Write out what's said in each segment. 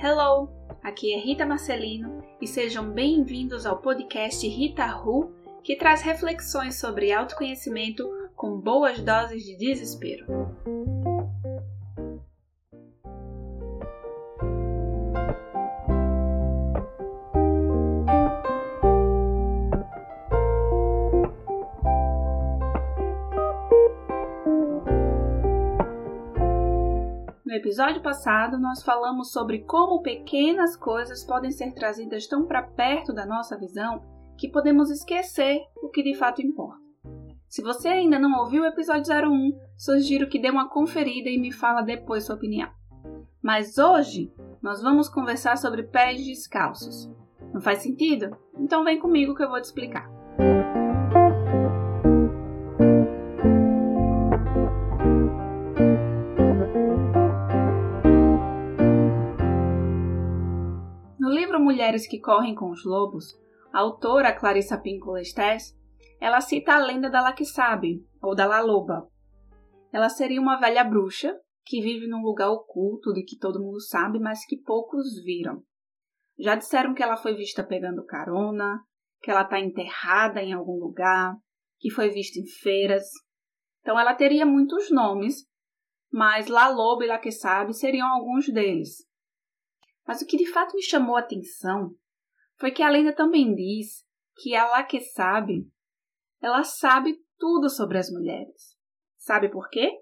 Hello, aqui é Rita Marcelino e sejam bem-vindos ao podcast Rita Ru, que traz reflexões sobre autoconhecimento com boas doses de desespero. Episódio passado, nós falamos sobre como pequenas coisas podem ser trazidas tão para perto da nossa visão que podemos esquecer o que de fato importa. Se você ainda não ouviu o episódio 01, sugiro que dê uma conferida e me fala depois sua opinião. Mas hoje nós vamos conversar sobre pés descalços. Não faz sentido? Então vem comigo que eu vou te explicar. Mulheres que Correm com os Lobos, a autora Clarissa Pinkola Estés, ela cita a lenda da Laquissabe, ou da La Loba. Ela seria uma velha bruxa que vive num lugar oculto de que todo mundo sabe, mas que poucos viram. Já disseram que ela foi vista pegando carona, que ela está enterrada em algum lugar, que foi vista em feiras. Então ela teria muitos nomes, mas La Loba e La Sabe seriam alguns deles. Mas o que de fato me chamou a atenção foi que a lenda também diz que a lá que sabe, ela sabe tudo sobre as mulheres. Sabe por quê?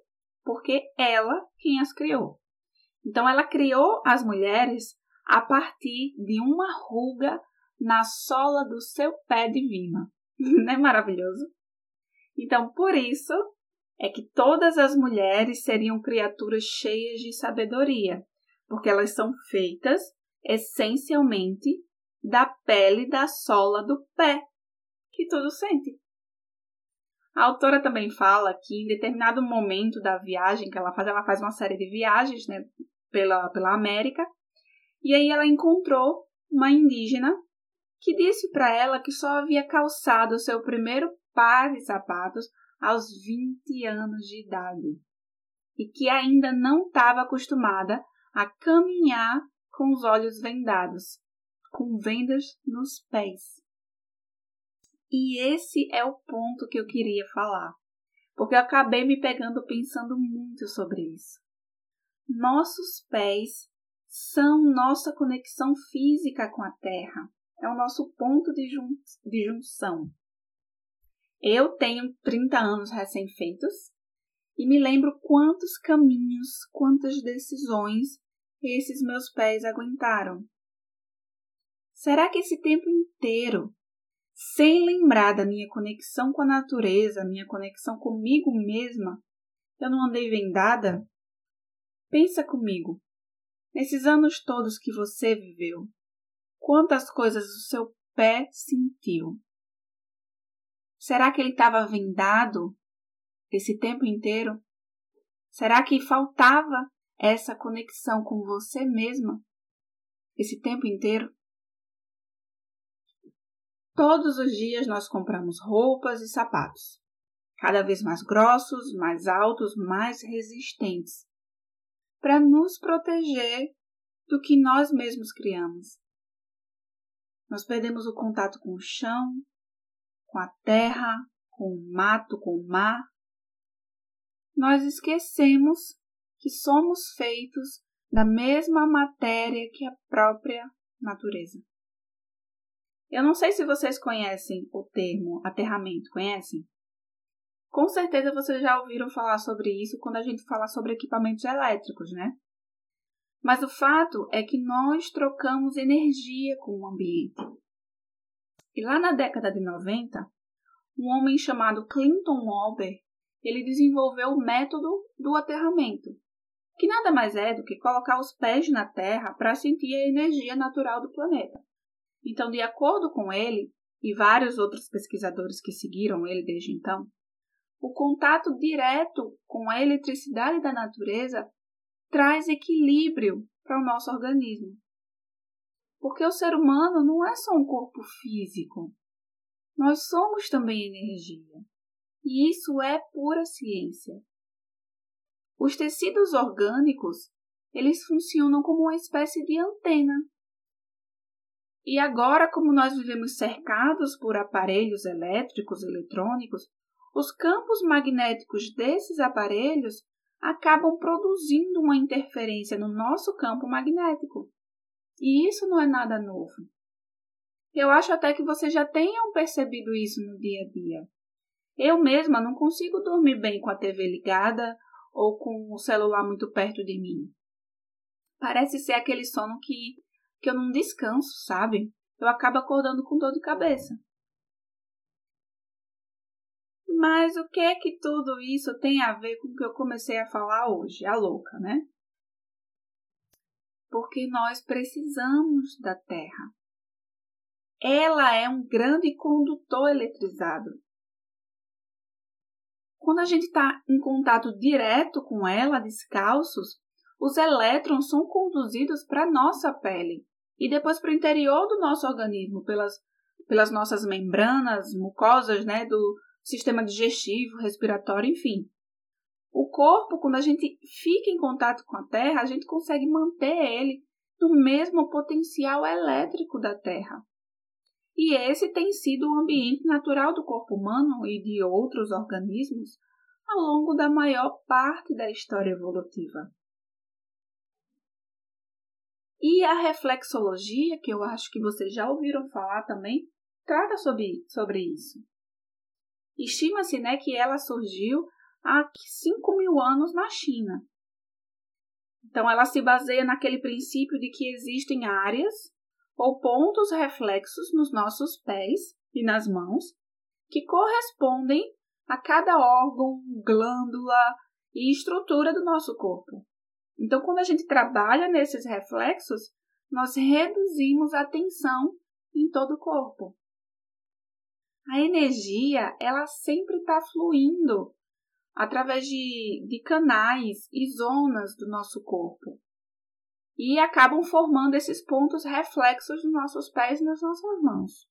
Porque ela quem as criou. Então ela criou as mulheres a partir de uma ruga na sola do seu pé divino. Não é maravilhoso? Então, por isso é que todas as mulheres seriam criaturas cheias de sabedoria, porque elas são feitas essencialmente da pele da sola do pé, que tudo sente. A autora também fala que em determinado momento da viagem que ela faz, ela faz uma série de viagens né, pela, pela América, e aí ela encontrou uma indígena que disse para ela que só havia calçado o seu primeiro par de sapatos aos 20 anos de idade e que ainda não estava acostumada a caminhar com os olhos vendados, com vendas nos pés. E esse é o ponto que eu queria falar, porque eu acabei me pegando pensando muito sobre isso. Nossos pés são nossa conexão física com a Terra, é o nosso ponto de, jun de junção. Eu tenho 30 anos recém-feitos e me lembro quantos caminhos, quantas decisões esses meus pés aguentaram. Será que esse tempo inteiro, sem lembrar da minha conexão com a natureza, minha conexão comigo mesma, eu não andei vendada? Pensa comigo. Nesses anos todos que você viveu, quantas coisas o seu pé sentiu? Será que ele estava vendado esse tempo inteiro? Será que faltava essa conexão com você mesma esse tempo inteiro? Todos os dias nós compramos roupas e sapatos, cada vez mais grossos, mais altos, mais resistentes, para nos proteger do que nós mesmos criamos. Nós perdemos o contato com o chão, com a terra, com o mato, com o mar. Nós esquecemos que somos feitos da mesma matéria que a própria natureza. Eu não sei se vocês conhecem o termo aterramento, conhecem? Com certeza vocês já ouviram falar sobre isso quando a gente fala sobre equipamentos elétricos, né? Mas o fato é que nós trocamos energia com o ambiente. E lá na década de 90, um homem chamado Clinton Walber, ele desenvolveu o método do aterramento, que nada mais é do que colocar os pés na Terra para sentir a energia natural do planeta. Então, de acordo com ele e vários outros pesquisadores que seguiram ele desde então, o contato direto com a eletricidade da natureza traz equilíbrio para o nosso organismo. Porque o ser humano não é só um corpo físico. Nós somos também energia. E isso é pura ciência. Os tecidos orgânicos eles funcionam como uma espécie de antena. E agora, como nós vivemos cercados por aparelhos elétricos eletrônicos, os campos magnéticos desses aparelhos acabam produzindo uma interferência no nosso campo magnético. E isso não é nada novo. Eu acho até que vocês já tenham percebido isso no dia a dia. Eu mesma não consigo dormir bem com a TV ligada ou com o celular muito perto de mim. Parece ser aquele sono que, que eu não descanso, sabe? Eu acabo acordando com dor de cabeça. Mas o que é que tudo isso tem a ver com o que eu comecei a falar hoje, a louca, né? Porque nós precisamos da Terra. Ela é um grande condutor eletrizado. Quando a gente está em contato direto com ela, descalços, os elétrons são conduzidos para a nossa pele e depois para o interior do nosso organismo, pelas, pelas nossas membranas, mucosas, né, do sistema digestivo, respiratório, enfim. O corpo, quando a gente fica em contato com a Terra, a gente consegue manter ele no mesmo potencial elétrico da Terra. E esse tem sido o ambiente natural do corpo humano e de outros organismos ao longo da maior parte da história evolutiva. E a reflexologia, que eu acho que vocês já ouviram falar também, trata sobre, sobre isso. Estima-se né, que ela surgiu há 5 mil anos na China. Então, ela se baseia naquele princípio de que existem áreas ou pontos reflexos nos nossos pés e nas mãos que correspondem a cada órgão, glândula e estrutura do nosso corpo. Então, quando a gente trabalha nesses reflexos, nós reduzimos a tensão em todo o corpo. A energia, ela sempre está fluindo através de, de canais e zonas do nosso corpo e acabam formando esses pontos reflexos nos nossos pés e nas nossas mãos.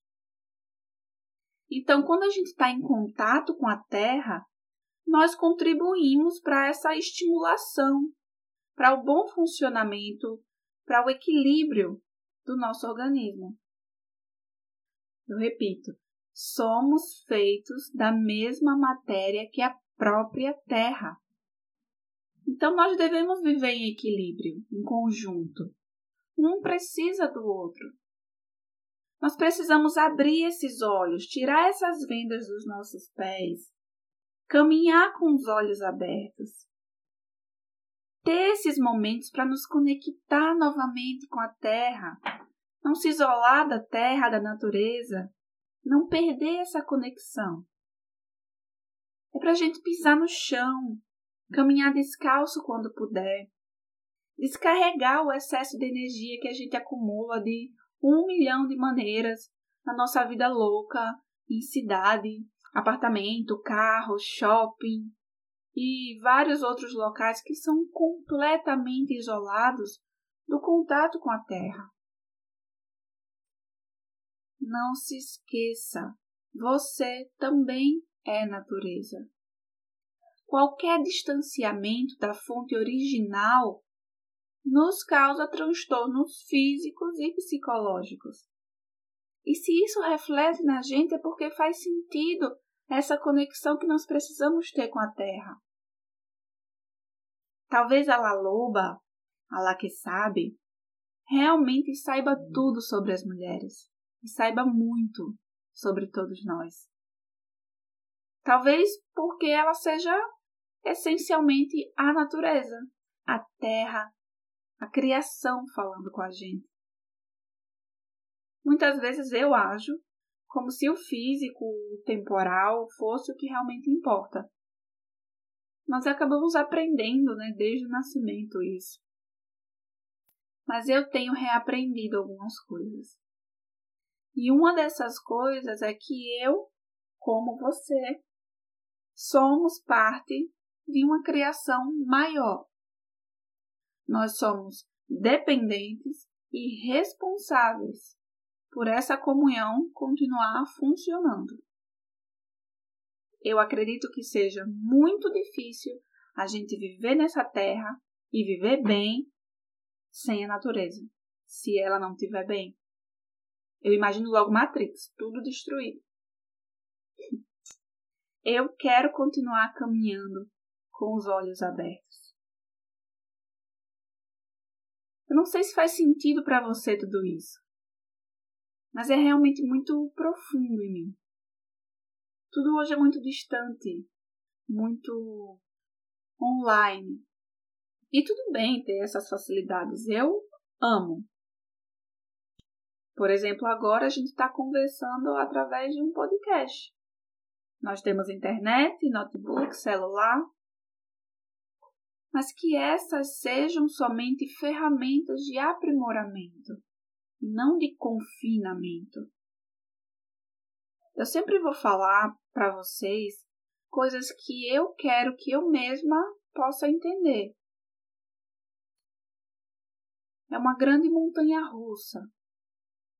Então, quando a gente está em contato com a Terra, nós contribuímos para essa estimulação, para o bom funcionamento, para o equilíbrio do nosso organismo. Eu repito, somos feitos da mesma matéria que a própria Terra. Então nós devemos viver em equilíbrio, em conjunto. Um precisa do outro. Nós precisamos abrir esses olhos, tirar essas vendas dos nossos pés, caminhar com os olhos abertos. Ter esses momentos para nos conectar novamente com a terra, não se isolar da terra, da natureza, não perder essa conexão. É para a gente pisar no chão, caminhar descalço quando puder, descarregar o excesso de energia que a gente acumula de um milhão de maneiras na nossa vida louca, em cidade, apartamento, carro, shopping e vários outros locais que são completamente isolados do contato com a terra. Não se esqueça, você também é natureza qualquer distanciamento da fonte original nos causa transtornos físicos e psicológicos. E se isso reflete na gente é porque faz sentido essa conexão que nós precisamos ter com a Terra. Talvez a Laloba, a lá que sabe, realmente saiba tudo sobre as mulheres e saiba muito sobre todos nós. Talvez porque ela seja essencialmente a natureza, a terra, a criação falando com a gente. Muitas vezes eu ajo como se o físico, o temporal, fosse o que realmente importa. Nós acabamos aprendendo né, desde o nascimento isso. Mas eu tenho reaprendido algumas coisas. E uma dessas coisas é que eu, como você, somos parte de uma criação maior. Nós somos dependentes e responsáveis por essa comunhão continuar funcionando. Eu acredito que seja muito difícil a gente viver nessa terra e viver bem sem a natureza, se ela não estiver bem. Eu imagino logo Matrix, tudo destruído. Eu quero continuar caminhando com os olhos abertos. Eu não sei se faz sentido para você tudo isso, mas é realmente muito profundo em mim. Tudo hoje é muito distante, muito online. E tudo bem ter essas facilidades, eu amo. Por exemplo, agora a gente está conversando através de um podcast. Nós temos internet, notebook, celular, mas que essas sejam somente ferramentas de aprimoramento, não de confinamento. Eu sempre vou falar para vocês coisas que eu quero que eu mesma possa entender. É uma grande montanha russa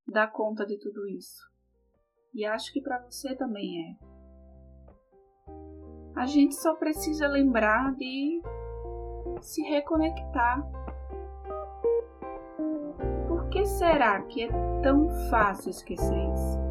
dar conta de tudo isso. E acho que para você também é. A gente só precisa lembrar de se reconectar. Por que será que é tão fácil esquecer isso?